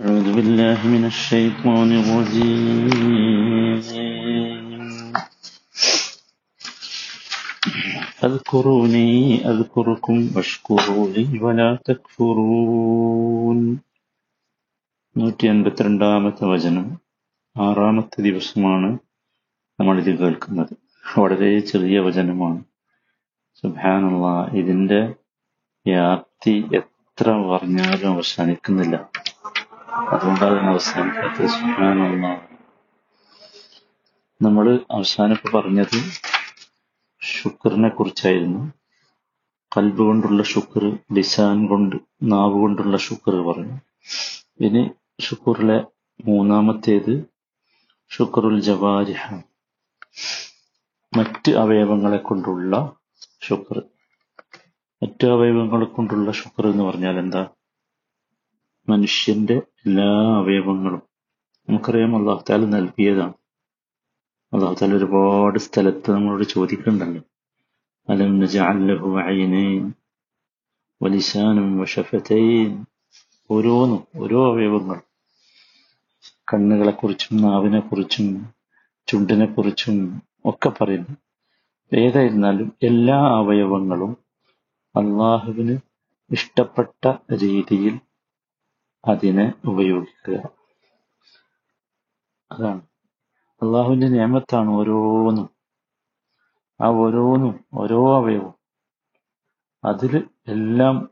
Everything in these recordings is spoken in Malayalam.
أعوذ بالله من الشيطان الرجيم اذكروني أذكركم واشكروا لي ولا تكفرون നൂറ്റി അൻപത്തിരണ്ടാമത്തെ വചനം ആറാമത്തെ ദിവസമാണ് നമ്മൾ ഇത് കേൾക്കുന്നത് വളരെ ചെറിയ വചനമാണ് സുബാനുള്ള ഇതിന്റെ വ്യാപ്തി എത്ര പറഞ്ഞാലും അവസാനിക്കുന്നില്ല അതുകൊണ്ടാണ് അവസാനിക്കാത്ത സുബാനുള്ള നമ്മൾ അവസാനം പറഞ്ഞത് ശുക്രനെ കുറിച്ചായിരുന്നു. കൽബ് കൊണ്ടുള്ള ശുക്ർ ലിസാൻ കൊണ്ട് നാവ് കൊണ്ടുള്ള ശുക്ർ പറഞ്ഞു ഇനി ശുക്റിലെ മൂന്നാമത്തേത് ശുക്രുൽ ജവാരിഹ. മറ്റ് അവയവങ്ങളെ കൊണ്ടുള്ള ശുക്ർ മറ്റു അവയവങ്ങളെ കൊണ്ടുള്ള ശുക്ർ എന്ന് പറഞ്ഞാൽ എന്താ? മനുഷ്യന്റെ എല്ലാ അവയവങ്ങളും. നമുക്കറിയാം അള്ളാഹുത്താല നൽകിയതാണ്. അള്ളാഹുത്താല ഒരുപാട് സ്ഥലത്ത് നമ്മളോട് ചോദിക്കുന്നുണ്ടല്ലോ. അലം നജഅല്ലഹു ഐനൈൻ വലിശാനും വശഫതൈൻ ഓരോന്നും ഓരോ അവയവങ്ങൾ കുറിച്ചും നാവിനെക്കുറിച്ചും ചുണ്ടിനെക്കുറിച്ചും ഒക്കെ പറയുന്നു. ഏതായിരുന്നാലും എല്ലാ അവയവങ്ങളും അള്ളാഹുവിന് ഇഷ്ടപ്പെട്ട രീതിയിൽ അതിനെ ഉപയോഗിക്കുക. അതാണ്. അള്ളാഹുവിന്റെ നിയമത്താണ് ഓരോന്നും. ആ ഓരോന്നും ഓരോ അവയവും അതിൽ എല്ലാം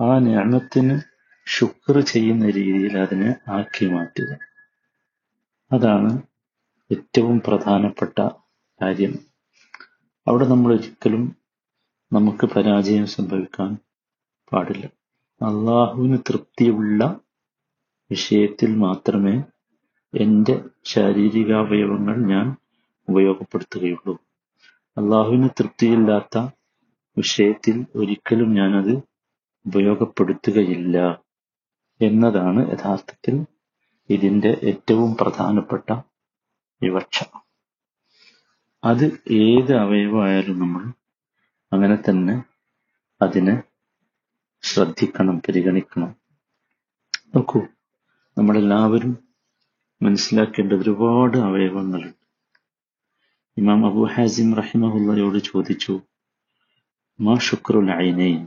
ആ നിയമത്തിന് ശുക്ർ ചെയ്യുന്ന രീതിയിൽ അതിനെ ആക്കി മാറ്റുക. അതാണ് ഏറ്റവും പ്രധാനപ്പെട്ട കാര്യം. അവിടെ നമ്മൾ ഒരിക്കലും നമുക്ക് പരാജയം സംഭവിക്കാൻ പാടില്ല. അള്ളാഹുവിന് തൃപ്തിയുള്ള വിഷയത്തിൽ മാത്രമേ എന്റെ ശാരീരികാവയവങ്ങൾ ഞാൻ ഉപയോഗപ്പെടുത്തുകയുള്ളൂ. അള്ളാഹുവിന് തൃപ്തിയില്ലാത്ത വിഷയത്തിൽ ഒരിക്കലും ഞാനത് ഉപയോഗപ്പെടുത്തുകയില്ല എന്നതാണ് യഥാർത്ഥത്തിൽ ഇതിന്റെ ഏറ്റവും പ്രധാനപ്പെട്ട വിവക്ഷ. അത് ഏത് അവയവമായാലും നമ്മൾ അങ്ങനെ തന്നെ അതിനെ ശ്രദ്ധിക്കണം പരിഗണിക്കണം നോക്കൂ നമ്മളെല്ലാവരും മനസ്സിലാക്കേണ്ട ഒരുപാട് അവയവങ്ങളുണ്ട് ഇമാം അബു ഹാസിം റഹിമഹുല്ലയോട് ചോദിച്ചു മാ ശുക്രുൽ ഐനൈൻ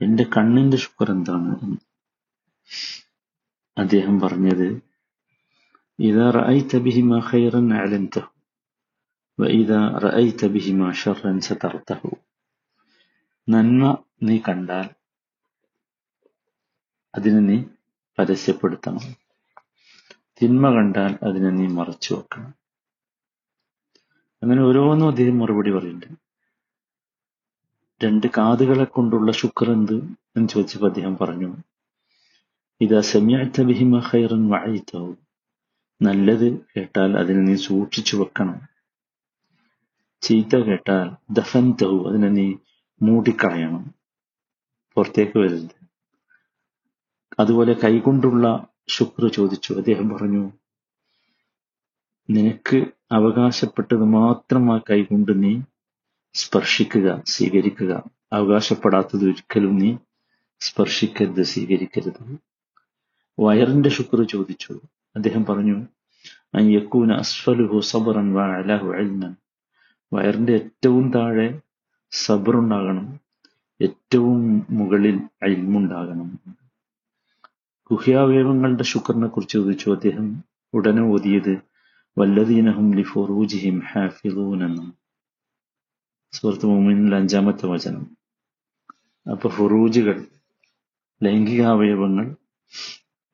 എന്റെ കണ്ണിന്റെ ശുക്ർ എന്താണ് എന്ന് അദ്ദേഹം പറഞ്ഞത് إذا رأيت بهما خيرا أعلنته وإذا رأيت بهما شرا سترته നന്മ നീ കണ്ടാൽ അതിനെ നീ പരസ്യപ്പെടുത്തണം. തിന്മ കണ്ടാൽ അതിനെ നീ മറച്ചു വെക്കണം. അങ്ങനെ ഓരോന്നും അദ്ദേഹം മറുപടി പറയുന്നുണ്ട്. രണ്ട് കാതുകളെ കൊണ്ടുള്ള ശുക്ർ എന്ത് എന്ന് ചോദിച്ചപ്പോൾ അദ്ദേഹം പറഞ്ഞു ഇതാ സമയത്ത ബിഹിമ ഹൈറൻ വായിത്തോ നല്ലത് കേട്ടാൽ അതിനെ നീ സൂക്ഷിച്ചു വെക്കണം. ചീത്ത കേട്ടാൽ ദഫൻ അതിനെ നീ മൂടിക്കളയണം. പുറത്തേക്ക് വരരുത്. അതുപോലെ കൈകൊണ്ടുള്ള ശുക്ർ ചോദിച്ചു. അദ്ദേഹം പറഞ്ഞു നിനക്ക് അവകാശപ്പെട്ടത് മാത്രം ആ കൈകൊണ്ട് നീ സ്പർശിക്കുക സ്വീകരിക്കുക. അവകാശപ്പെടാത്തത് ഒരിക്കലും നീ സ്പർശിക്കരുത് സ്വീകരിക്കരുത്. വയറിന്റെ ശുക്ർ ചോദിച്ചു. അദ്ദേഹം പറഞ്ഞു അയ്യക്കൂന അസ്ഫലുഹു സബറൻ വയറിന്റെ ഏറ്റവും താഴെ സബറുണ്ടാകണം. ഏറ്റവും മുകളിൽ അയിൽമുണ്ടാകണം. ഗുഹ്യാവയവങ്ങളുടെ ശുക്രനെ കുറിച്ച് ചോദിച്ചു അദ്ദേഹം ഉടനെ ഓതിയത് വല്ലദീനഹും ലിഫുറൂജിഹിം ഹാഫിളൂൻ എന്നാണ് സുഹൃത്ത് മോമിനിൽ അഞ്ചാമത്തെ വചനം. അപ്പൊ ഫുറൂജുകൾ ലൈംഗികാവയവങ്ങൾ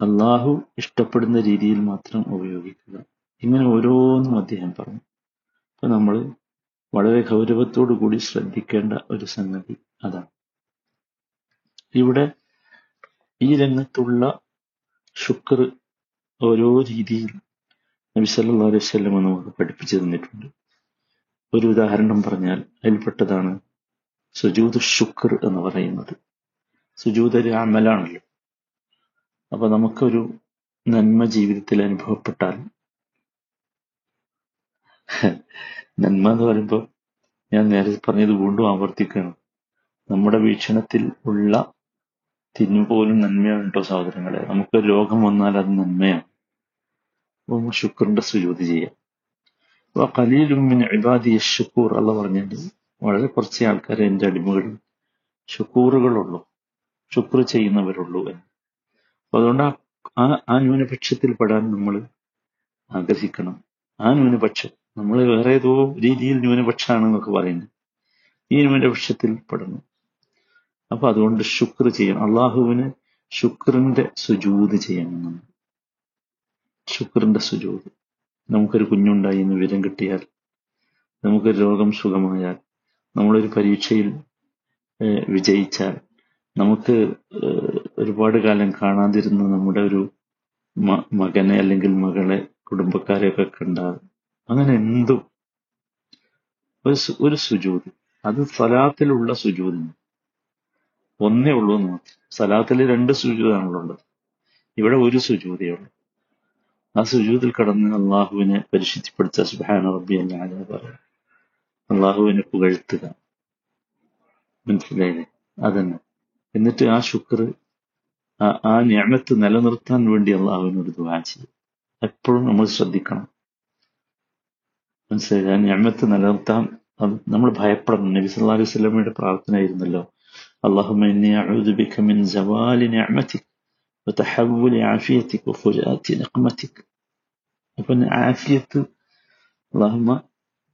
അള്ളാഹു ഇഷ്ടപ്പെടുന്ന രീതിയിൽ മാത്രം ഉപയോഗിക്കുക. ഇങ്ങനെ ഓരോന്നും അദ്ദേഹം പറഞ്ഞു. അപ്പൊ നമ്മൾ വളരെ ഗൗരവത്തോടു കൂടി ശ്രദ്ധിക്കേണ്ട ഒരു സംഗതി അതാണ്. ഇവിടെ ഈ രംഗത്തുള്ള ശുക്ർ ഓരോ രീതിയിൽ നബി സല്ലല്ലാഹു അലൈഹി വസല്ലമ നമുക്ക് പഠിപ്പിച്ചു തന്നിട്ടുണ്ട്. ഒരു ഉദാഹരണം പറഞ്ഞാൽ അതിൽപ്പെട്ടതാണ് സുജൂദ് ശുക്ർ എന്ന് പറയുന്നത്. സുജൂദ് ഒരു അമലാണല്ലോ. അപ്പൊ നമുക്കൊരു നന്മ ജീവിതത്തിൽ അനുഭവപ്പെട്ടാൽ നന്മ എന്ന് പറയുമ്പോൾ ഞാൻ നേരത്തെ പറഞ്ഞത് വീണ്ടും ആവർത്തിക്കുകയാണ്. നമ്മുടെ വീക്ഷണത്തിൽ ഉള്ള തിന്നു പോലും നന്മയാണ് കേട്ടോ സഹോദരങ്ങളെ. നമുക്ക് രോഗം വന്നാൽ അത് നന്മയാണ്. അപ്പോൾ ശുക്രന്റെ സുജോതി ചെയ്യാം. അപ്പൊ കലീലുമിന് ഇബാദി ഷുക്കൂർ അല്ല പറഞ്ഞിട്ട് വളരെ കുറച്ച് ആൾക്കാരെ എന്റെ അടിമകളിൽ ഷുക്കൂറുകളുള്ളൂ ശുക്ർ ചെയ്യുന്നവരുള്ളൂ എന്ന്. അപ്പൊ അതുകൊണ്ട് ആ ആ ന്യൂനപക്ഷത്തിൽ പെടാൻ നമ്മൾ ആഗ്രഹിക്കണം. ആ ന്യൂനപക്ഷം നമ്മൾ വേറെ ഏതോ രീതിയിൽ ന്യൂനപക്ഷമാണെന്നൊക്കെ പറയുന്നു ഈ ന്യൂനപക്ഷത്തിൽ പെടുന്നു. അപ്പൊ അതുകൊണ്ട് ശുക്ർ ചെയ്യണം. അള്ളാഹുവിന് ശുക്രന്റെ സുജൂത് ചെയ്യണം നമ്മൾ. ശുക്രന്റെ സുജൂത്. നമുക്കൊരു കുഞ്ഞുണ്ടായി എന്ന് വിവരം കിട്ടിയാൽ നമുക്കൊരു രോഗം സുഖമായാൽ നമ്മളൊരു പരീക്ഷയിൽ വിജയിച്ചാൽ നമുക്ക് ഒരുപാട് കാലം കാണാതിരുന്ന നമ്മുടെ ഒരു മകനെ അല്ലെങ്കിൽ മകളെ കുടുംബക്കാരെയൊക്കെ കണ്ടാൽ അങ്ങനെ എന്തും. ഒരു ഒരു സുജൂത്. അത് സലാത്തിലുള്ള സുജൂതിന് ഒന്നേ ഉള്ളൂ എന്ന് മാത്രം. സലാത്തിൽ രണ്ട് ഉള്ളത് ഇവിടെ ഒരു സുജൂതേ ഉള്ളൂ. ആ സുജൂതിൽ കടന്ന് അള്ളാഹുവിനെ പരിശുദ്ധിപ്പെടുത്ത സുബാന റബ്ബി അല്ലാതെ പറയാം അള്ളാഹുവിനെ പുകഴ്ത്തുക. മനസ്സിലായില്ലേ? അതന്നെ. എന്നിട്ട് ആ ശുക്ർ ആ ഞാമത്ത് നിലനിർത്താൻ വേണ്ടി അള്ളാഹുവിനോട് ദുവാ ചെയ്യും. എപ്പോഴും നമ്മൾ ശ്രദ്ധിക്കണം. മനസ്സിലായി ആ ഞാമത്ത് നിലനിർത്താൻ നമ്മൾ ഭയപ്പെടണം നബി സല്ലല്ലാഹു അലൈഹി വസല്ലമയുടെ പ്രാർത്ഥന ആയിരുന്നല്ലോ اللهم إني أعوذ بك من زوال نعمتك وتحول عافيتك وفجاءة نقمتك അപ്പം ആഫിയത്ത് അള്ളാഹുമ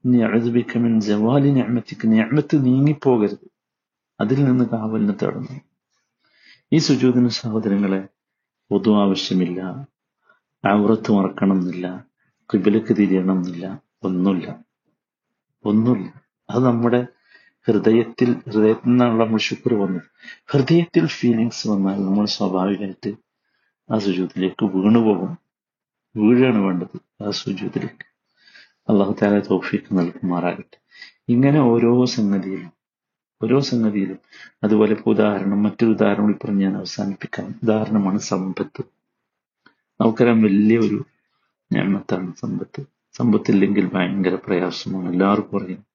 ഇനി അഴുതുബിക്ക മിൻ ജവാലി നിഅമത്തിക്ക് നിഅമത്ത് നീങ്ങിപ്പോകരുത് അതിൽ നിന്ന് കാവലിന് തേടുന്നു ഈ സുജൂദിന് സഹോദരങ്ങളെ പൊതു ആവശ്യമില്ല ആവറത്ത് മറക്കണം എന്നില്ല കിബിലക്ക് തിരിയണം എന്നില്ല ഒന്നുമില്ല. ഒന്നുമില്ല. അത് നമ്മുടെ ഹൃദയത്തിൽ ഹൃദയത്തിൽ നിന്നാണല്ലോ നമ്മൾ ശുക്ർ വന്നത് ഹൃദയത്തിൽ ഫീലിങ്സ് വന്നാൽ നമ്മൾ സ്വാഭാവികമായിട്ട് ആ സുജൂത്തിലേക്ക് വീണുപോകും വീഴാണ് വേണ്ടത് ആ സുജൂത്തിലേക്ക് അള്ളാഹു താല തോഫിക്ക് നൽകുമാറാകട്ടെ. ഇങ്ങനെ ഓരോ സംഗതിയിലും ഓരോ സംഗതിയിലും അതുപോലെ ഇപ്പോൾ ഉദാഹരണം മറ്റൊരു ഉദാഹരണം ഇപ്പം ഞാൻ അവസാനിപ്പിക്കാം. ഉദാഹരണമാണ് സമ്പത്ത്. നമുക്കറിയാം വലിയ ഒരു ഞാമത്താണ് സമ്പത്ത്. സമ്പത്തില്ലെങ്കിൽ ഭയങ്കര പ്രയാസമാണ്. എല്ലാവർക്കും അറിയാം.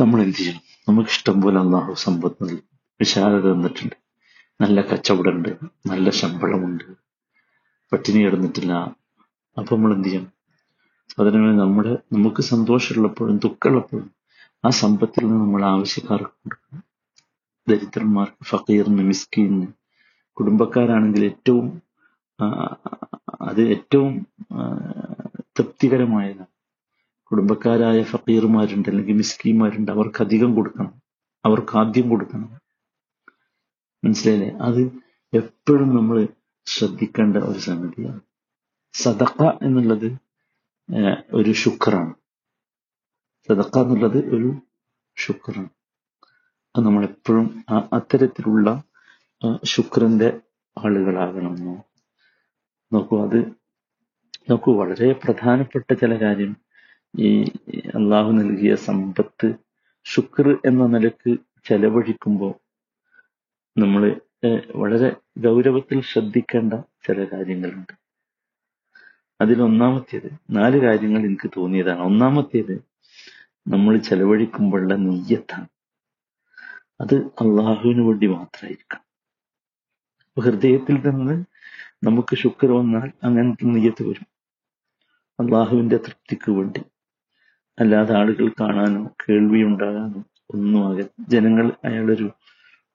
നമ്മൾ എന്ത് ചെയ്യണം? നമുക്ക് ഇഷ്ടം പോലെ അള്ളാഹു സമ്പത്ത് നൽകി. വിശാലത തന്നിട്ടുണ്ട്. നല്ല കച്ചവടമുണ്ട്. നല്ല ശമ്പളമുണ്ട്. പട്ടിണി കിടന്നിട്ടില്ല. അപ്പൊ നമ്മൾ എന്ത് ചെയ്യണം? സാധാരണ നമ്മുടെ നമുക്ക് സന്തോഷമുള്ളപ്പോഴും ദുഃഖമുള്ളപ്പോഴും ആ സമ്പത്തിൽ നിന്ന് നമ്മൾ ആവശ്യക്കാർക്ക് കൊടുക്കണം. ദരിദ്രന്മാർക്ക് ഫക്കീറിന് മിസ്കീന് കുടുംബക്കാരാണെങ്കിൽ ഏറ്റവും അത് ഏറ്റവും തൃപ്തികരമായതാണ് കുടുംബക്കാരായ ഫക്കീർമാരുണ്ട് അല്ലെങ്കിൽ മിസ്കീമാരുണ്ട് അവർക്ക് അധികം കൊടുക്കണം. അവർക്ക് ആദ്യം കൊടുക്കണം. മനസ്സിലായില്ലേ? അത് എപ്പോഴും നമ്മൾ ശ്രദ്ധിക്കേണ്ട ഒരു സംഗതിയാണ്. സദക്ക എന്നുള്ളത് ഒരു ശുക്രാണ് സദക്ക എന്നുള്ളത് ഒരു ശുക്രാണ് അത് നമ്മളെപ്പോഴും അത്തരത്തിലുള്ള ശുക്രന്റെ ആളുകളാകണം. നോക്കൂ അത് നോക്കൂ വളരെ പ്രധാനപ്പെട്ട ചില കാര്യം. ഈ അള്ളാഹു നൽകിയ സമ്പത്ത് ശുക്ർ എന്ന നിലയ്ക്ക് ചെലവഴിക്കുമ്പോൾ നമ്മൾ വളരെ ഗൗരവത്തിൽ ശ്രദ്ധിക്കേണ്ട ചില കാര്യങ്ങളുണ്ട്. അതിൽ ഒന്നാമത്തേത് നാല് കാര്യങ്ങൾ എനിക്ക് തോന്നിയതാണ്. ഒന്നാമത്തേത് നമ്മൾ ചെലവഴിക്കുമ്പോഴുള്ള നെയ്യത്താണ്. അത് അള്ളാഹുവിന് വേണ്ടി മാത്രമായിരിക്കാം ഹൃദയത്തിൽ നിന്ന് നമുക്ക് ശുക്ർ വന്നാൽ അങ്ങനത്തെ നെയ്യത്ത് വരും. അള്ളാഹുവിന്റെ തൃപ്തിക്ക് വേണ്ടി. അല്ലാതെ ആളുകൾ കാണാനോ കേൾവി ഉണ്ടാകാനോ ഒന്നും ആകരുത്. ജനങ്ങൾ അയാളൊരു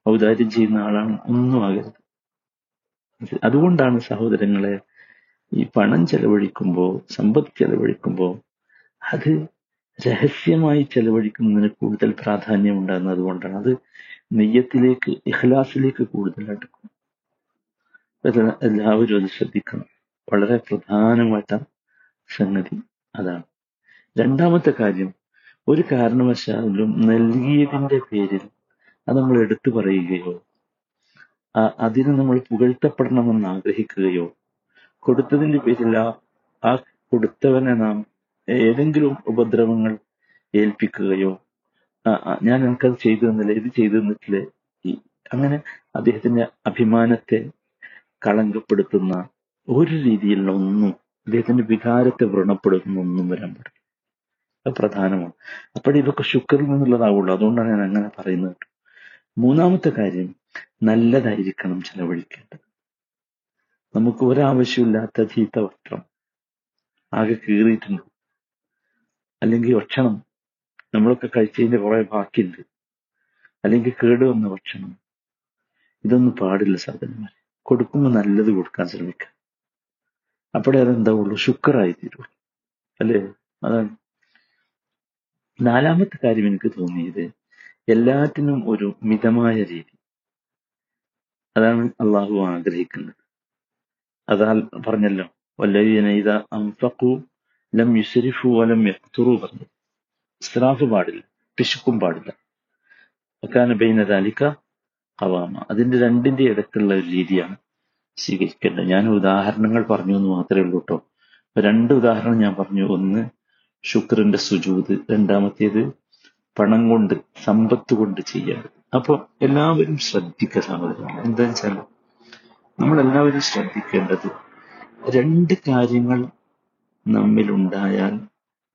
ഔദാര്യം ചെയ്യുന്ന ആളാണ് ഒന്നും ആകരുത്. അതുകൊണ്ടാണ് സഹോദരങ്ങളെ ഈ പണം ചെലവഴിക്കുമ്പോൾ സമ്പത്ത് ചെലവഴിക്കുമ്പോൾ അത് രഹസ്യമായി ചെലവഴിക്കുന്നതിന് കൂടുതൽ പ്രാധാന്യം ഉണ്ടാകുന്നത് അതുകൊണ്ടാണ് അത് നെയ്യത്തിലേക്ക് ഇഖ്ലാസിലേക്ക് കൂടുതൽ അടുക്കും എല്ലാവരും അത് ശ്രദ്ധിക്കണം. വളരെ പ്രധാനമായിട്ട സംഗതി അതാണ്. രണ്ടാമത്തെ കാര്യം ഒരു കാരണവശാലും നൽകിയതിന്റെ പേരിൽ അത് നമ്മൾ എടുത്തു പറയുകയോ അതിന് നമ്മൾ പുകഴ്ത്തപ്പെടണമെന്ന് ആഗ്രഹിക്കുകയോ കൊടുത്തതിന്റെ പേരിൽ ആ ആ കൊടുത്തവനെ നാം ഏതെങ്കിലും ഉപദ്രവങ്ങൾ ഏൽപ്പിക്കുകയോ ഞാൻ എനിക്കത് ചെയ്തു തന്നില്ല ഇത് ചെയ്തു തന്നിട്ടില്ല അങ്ങനെ അദ്ദേഹത്തിന്റെ അഭിമാനത്തെ കളങ്കപ്പെടുത്തുന്ന ഒരു രീതിയിലുള്ള ഒന്നും അദ്ദേഹത്തിന്റെ വികാരത്തെ വ്രണപ്പെടുത്തുന്ന ഒന്നും വരാൻ പാടില്ല. അത് പ്രധാനമാണ്. അപ്പോഴേ ഇതൊക്കെ ശുക്രിൽ നിന്നുള്ളതാവുള്ളൂ. അതുകൊണ്ടാണ് ഞാൻ അങ്ങനെ പറയുന്നത് മൂന്നാമത്തെ കാര്യം നല്ലതായിരിക്കണം ചെലവഴിക്കേണ്ടത്. നമുക്ക് ഒരാവശ്യമില്ലാത്ത ചീത്ത വസ്ത്രം ആകെ കീറിയിട്ടുണ്ട്. അല്ലെങ്കിൽ ഭക്ഷണം നമ്മളൊക്കെ കഴിച്ചതിന്റെ കുറെ ബാക്കിയുണ്ട്. അല്ലെങ്കിൽ കേടുവന്ന ഭക്ഷണം. ഇതൊന്നും പാടില്ല സാധനമാരെ കൊടുക്കുമ്പോൾ നല്ലത് കൊടുക്കാൻ ശ്രമിക്കുക. അപ്പോഴേ അതെന്താവുള്ളൂ ശുക്രായി തീരുള്ളൂ അല്ലേ? അതാണ്. നാലാമത്തെ കാര്യം എനിക്ക് തോന്നിയത് എല്ലാറ്റിനും ഒരു മിതമായ രീതി. അതാണ് അള്ളാഹു ആഗ്രഹിക്കുന്നത്. അതാ പറഞ്ഞല്ലോ വല്ലവീന ഇത അംഫഖു ലം യുസരിഫു വലം യഖ്തുറു പറഞ്ഞു. ഇസ്രാഫ് പാടില്ല പിശുക്കും പാടില്ല. അക്കാന ബൈന ദാലിക കവാമ അതിന്റെ രണ്ടിന്റെ ഇടക്കുള്ള ഒരു രീതിയാണ് സ്വീകരിക്കേണ്ടത്. ഞാൻ ഉദാഹരണങ്ങൾ പറഞ്ഞു എന്ന് മാത്രമേ ഉള്ളൂ കേട്ടോ. രണ്ട് ഉദാഹരണം ഞാൻ പറഞ്ഞു. ഒന്ന് ശുക്രന്റെ സുജൂത്. രണ്ടാമത്തേത് പണം കൊണ്ട് സമ്പത്ത് കൊണ്ട് ചെയ്യേണ്ടത് അപ്പൊ എല്ലാവരും ശ്രദ്ധിക്കുക സഹോദരങ്ങൾ എന്താ വെച്ചാൽ നമ്മളെല്ലാവരും ശ്രദ്ധിക്കേണ്ടത് രണ്ട് കാര്യങ്ങൾ നമ്മിലുണ്ടായാൽ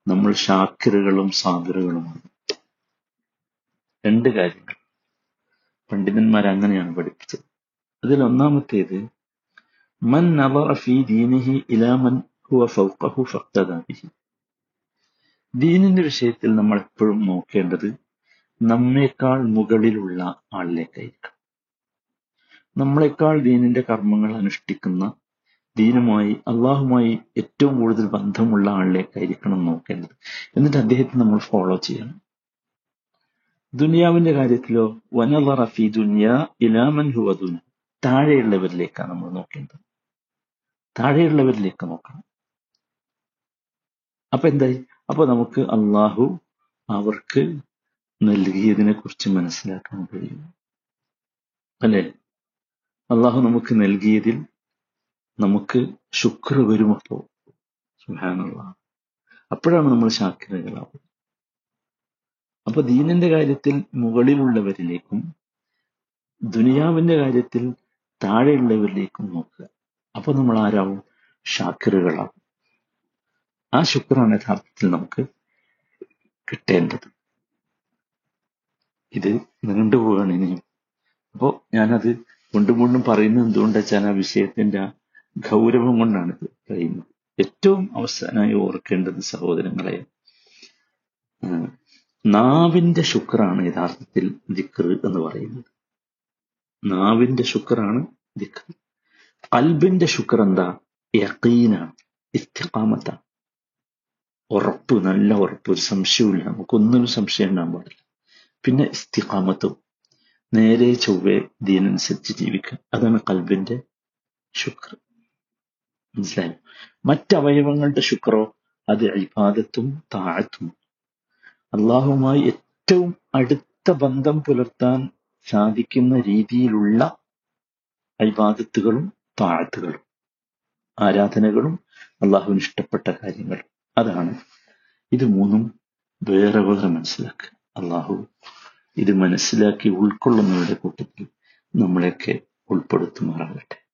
നമ്മൾ ഷാക്കിറുകളും സാഗറുകളുമാണ് രണ്ട് കാര്യങ്ങൾ. പണ്ഡിതന്മാർ അങ്ങനെയാണ് പഠിപ്പിച്ചത്. അതിൽ ഒന്നാമത്തേത് മൻ നവറ ഫീ ദീനിഹി ഇലാ മൻ ഹുവ ഫൗഖഹു ഫഖ്തദാ ബിഹി ദീനിന്റെ വിഷയത്തിൽ നമ്മൾ എപ്പോഴും നോക്കേണ്ടത് നമ്മേക്കാൾ മുകളിലുള്ള ആളിലേക്കായിരിക്കും. നമ്മളെക്കാൾ ദീനിന്റെ കർമ്മങ്ങൾ അനുഷ്ഠിക്കുന്ന ദീനുമായി അള്ളാഹുമായി ഏറ്റവും കൂടുതൽ ബന്ധമുള്ള ആളിലേക്കായിരിക്കണം നോക്കേണ്ടത്. എന്നിട്ട് അദ്ദേഹത്തെ നമ്മൾ ഫോളോ ചെയ്യണം. ദുനിയാവിന്റെ കാര്യത്തിലോ വനലറഫി ദുനിയ ഇലാമൻ ഹുവദുന താഴെയുള്ളവരിലേക്കാണ് നമ്മൾ നോക്കേണ്ടത്. താഴെയുള്ളവരിലേക്ക് നോക്കണം. അപ്പൊ എന്തായി? അപ്പൊ നമുക്ക് അള്ളാഹു അവർക്ക് നൽകിയതിനെ കുറിച്ച് മനസ്സിലാക്കാൻ കഴിയും. അല്ലെ? അള്ളാഹു നമുക്ക് നൽകിയതിൽ നമുക്ക് ശുക്ർ വരുമപ്പോ സുഹാനുള്ള അപ്പോഴാണ് നമ്മൾ ശാക്കിരകളാവുന്നത് അപ്പൊ ദീനിന്റെ കാര്യത്തിൽ മുകളിലുള്ളവരിലേക്കും ദുനിയാവിന്റെ കാര്യത്തിൽ താഴെയുള്ളവരിലേക്കും നോക്കുക. അപ്പൊ നമ്മൾ ആരാവും ഷാക്കിറുകളാവും ആ ശുക്രാണ് യഥാർത്ഥത്തിൽ നമുക്ക് കിട്ടേണ്ടത്. ഇത് നീണ്ടുപോവാണ് ഇനിയും. അപ്പോ ഞാനത് കൊണ്ടും കൊണ്ടും പറയുന്നത് എന്തുകൊണ്ടാ വെച്ചാൽ ആ വിഷയത്തിന്റെ ആ ഗൗരവം കൊണ്ടാണ് ഇത് പറയുന്നത്. ഏറ്റവും അവസാനമായി ഓർക്കേണ്ടത് സഹോദരങ്ങളെ നാവിന്റെ ശുക്രാണ് യഥാർത്ഥത്തിൽ ദിക്ർ എന്ന് പറയുന്നത്. നാവിന്റെ ശുക്രാണ് ദിക്ർ. കൽബിന്റെ ശുക്ർ എന്താ യക്കീനാണ് ഇസ്തിഖാമത്താണ് ഉറപ്പ് നല്ല ഉറപ്പ്. ഒരു സംശയമില്ല നമുക്കൊന്നിനും സംശയം ഉണ്ടാകാൻ പാടില്ല. പിന്നെ ഇസ്തിഖാമത്തും. നേരെ ചൊവ്വെ ദീനനുസരിച്ച് ജീവിക്കുക. അതാണ് കൽബിന്റെ ശുക്ർ. മനസ്സിലായോ? മറ്റവയവങ്ങളുടെ ശുക്രോ അത് അഴിപാദത്തും താഴത്തും. അള്ളാഹുമായി ഏറ്റവും അടുത്ത ബന്ധം പുലർത്താൻ സാധിക്കുന്ന രീതിയിലുള്ള ഇബാദത്തുകളും താഴത്തുകളും ആരാധനകളും അള്ളാഹുവിന് ഇഷ്ടപ്പെട്ട കാര്യങ്ങൾ. അതാണ്. ഇത് മൂന്നും വേറെ വേറെ മനസ്സിലാക്കുക. അള്ളാഹു ഇത് മനസ്സിലാക്കി ഉൾക്കൊള്ളുന്നവരുടെ കൂട്ടത്തിൽ നമ്മളെയൊക്കെ ഉൾപ്പെടുത്തുമാറാകട്ടെ.